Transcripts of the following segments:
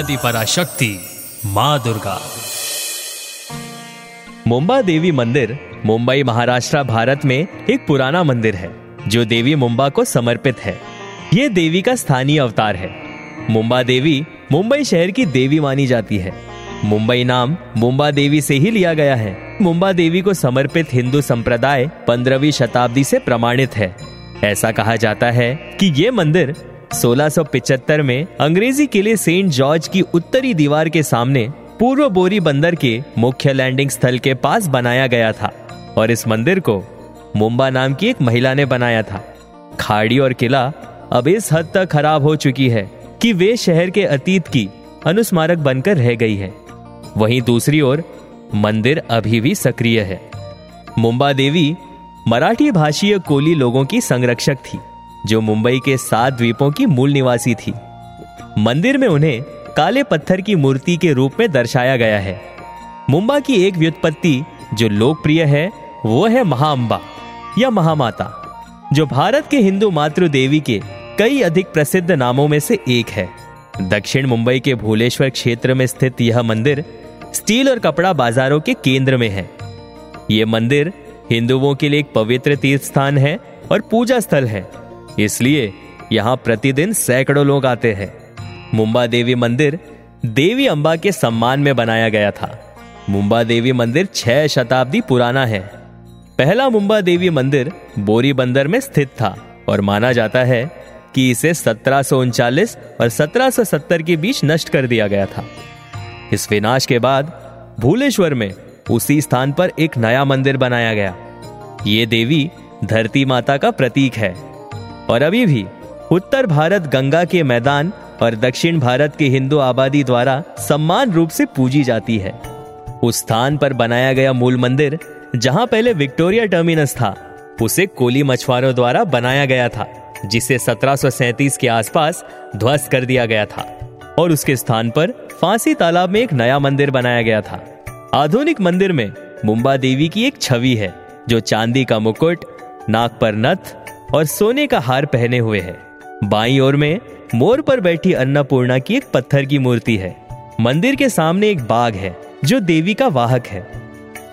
आदि पराशक्ति माँ दुर्गा। मुंबा देवी मंदिर, मुंबई महाराष्ट्र भारत में एक पुराना मंदिर है, जो देवी मुंबा को समर्पित है। ये देवी का स्थानीय अवतार है। मुंबा देवी मुंबई शहर की देवी मानी जाती है। मुंबई नाम मुंबा देवी से ही लिया गया है। मुंबा देवी को समर्पित हिंदू संप्रदाय पंद्रहवीं शताब्दी से प्रमाणित है। ऐसा कहा जाता है कि ये मंदिर 1675 में अंग्रेज़ी किले सेंट जॉर्ज की उत्तरी दीवार के सामने पूर्व बोरी बंदर के मुख्य लैंडिंग स्थल के पास बनाया गया था और इस मंदिर को मुंबा नाम की एक महिला ने बनाया था। खाड़ी और किला अब इस हद तक खराब हो चुकी है कि वे शहर के अतीत की अनुस्मारक बनकर रह गई है। वहीं दूसरी ओर मंदिर अभी भी सक्रिय है। मुंबा देवी मराठी भाषीय कोली लोगों की संरक्षक थी। जो मुंबई के सात द्वीपों की मूल निवासी थी। मंदिर में उन्हें काले पत्थर की मूर्ति के रूप में दर्शाया गया है। मुंबा की एक व्युत्पत्ति जो लोकप्रिय है, वो है महाअंबा या महामाता, जो भारत के हिंदू मातृ देवी के कई अधिक प्रसिद्ध नामों में से एक है। दक्षिण मुंबई के भूलेश्वर क्षेत्र में स्थित यह मंदिर स्टील और कपड़ा बाजारों के केंद्र में है। ये मंदिर हिंदुओं के लिए एक पवित्र तीर्थ स्थान है और पूजा स्थल है। इसलिए यहाँ प्रतिदिन सैकड़ों लोग आते हैं। मुंबा देवी मंदिर देवी अंबा के सम्मान में बनाया गया था। मुंबा देवी मंदिर छह शताब्दी पुराना है। पहला मुंबा देवी मंदिर बोरी बंदर में स्थित था और माना जाता है कि इसे सत्रह और 1770 के बीच नष्ट कर दिया गया था। इस विनाश के बाद भूलेश्वर में उसी स्थान पर एक नया मंदिर बनाया गया। ये देवी धरती माता का प्रतीक है। और अभी भी उत्तर भारत गंगा के मैदान और दक्षिण भारत के हिंदू आबादी द्वारा सम्मान रूप से पूजी जाती है। उस स्थान पर बनाया गया मूल मंदिर, जहाँ पहले विक्टोरिया टर्मिनस था, उसे कोली मछुआरों द्वारा बनाया गया था, जिसे सत्रह के आसपास ध्वस्त कर दिया गया था, और उसके स्थान पर फांसी तालाब में एक नया मंदिर बनाया गया था। आधुनिक मंदिर में मुंबा देवी की एक छवि है, जो चांदी का मुकुट नाक पर नथ और सोने का हार पहने हुए है। बाई ओर में मोर पर बैठी अन्नपूर्णा की एक पत्थर की मूर्ति है। मंदिर के सामने एक बाग है, जो देवी का वाहक है।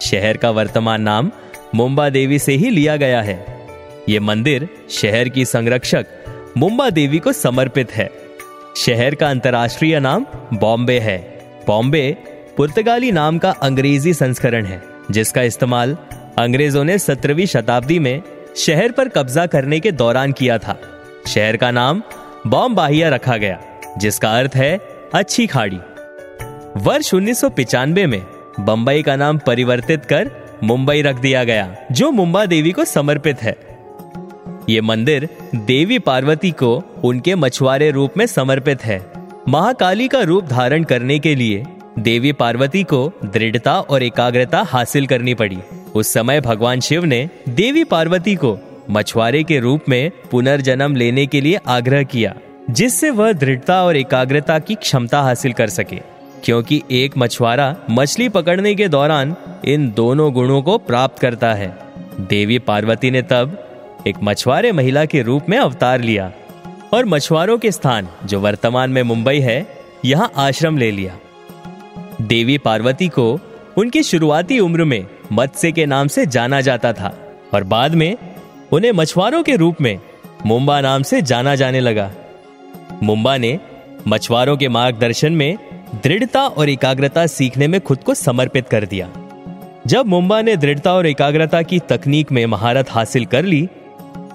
शहर का वर्तमान नाम मुंबा देवी से ही लिया गया है। ये मंदिर शहर की संरक्षक मुंबा देवी को समर्पित है। शहर का अंतर्राष्ट्रीय नाम बॉम्बे है। बॉम्बे पुर्तगाली नाम का अंग्रेज़ी संस्करण है, जिसका इस्तेमाल अंग्रेज़ों ने सत्रहवीं शताब्दी में शहर पर कब्जा करने के दौरान किया था। शहर का नाम बॉम्बाहिया रखा गया, जिसका अर्थ है अच्छी खाड़ी। वर्ष उन्नीस में बंबई का नाम परिवर्तित कर मुंबई रख दिया गया, जो मुंबा देवी को समर्पित है। ये मंदिर देवी पार्वती को उनके मछुआरे रूप में समर्पित है। महाकाली का रूप धारण करने के लिए देवी पार्वती को दृढ़ता और एकाग्रता हासिल करनी पड़ी। उस समय भगवान शिव ने देवी पार्वती को मछुआरे के रूप में पुनर्जन्म लेने के लिए आग्रह किया, जिससे वह दृढ़ता और एकाग्रता की क्षमता हासिल कर सके। क्योंकि एक मछुआरा मछली पकड़ने के दौरान इन दोनों गुणों को प्राप्त करता है। देवी पार्वती ने तब एक मछुआरे महिला के रूप में अवतार लिया और मछुआरों के स्थान, जो वर्तमान में मुंबई है, यहाँ आश्रम ले लिया। देवी पार्वती को उनकी शुरुआती उम्र में मत्स्य के नाम से जाना जाता था, और बाद में उन्हें मछुआरों के रूप में मुंबा नाम से जाना जाने लगा। मुंबा ने मछुआरों के मार्गदर्शन में दृढ़ता और एकाग्रता सीखने में खुद को समर्पित कर दिया। जब मुंबा ने दृढ़ता और एकाग्रता की तकनीक में महारत हासिल कर ली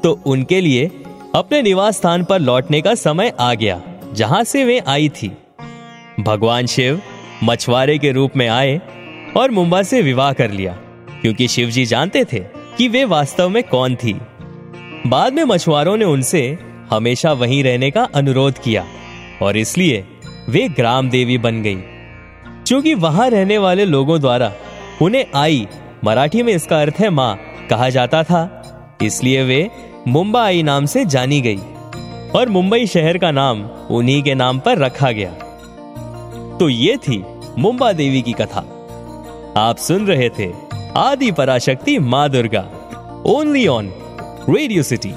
तो उनके लिए अपने निवास स्थान पर लौटने का समय आ गया, जहाँ से वे आई थी। भगवान शिव मछुआरे के रूप में आए और मुंबा से विवाह कर लिया, क्योंकि शिव जी जानते थे कि वे वास्तव में कौन थी। बाद में मछुआरों ने उनसे हमेशा वहीं रहने का अनुरोध किया, और इसलिए वे ग्राम देवी बन गई। क्योंकि वहाँ रहने वाले लोगों द्वारा उन्हें आई, मराठी में इसका अर्थ है माँ, कहा जाता था। इसलिए वे मुंबा आई नाम से जानी गई, और मुंबई शहर का नाम उन्हीं के नाम पर रखा गया। तो ये थी मुंबा देवी की कथा। आप सुन रहे थे आदि पराशक्ति माँ Durga only on Radio City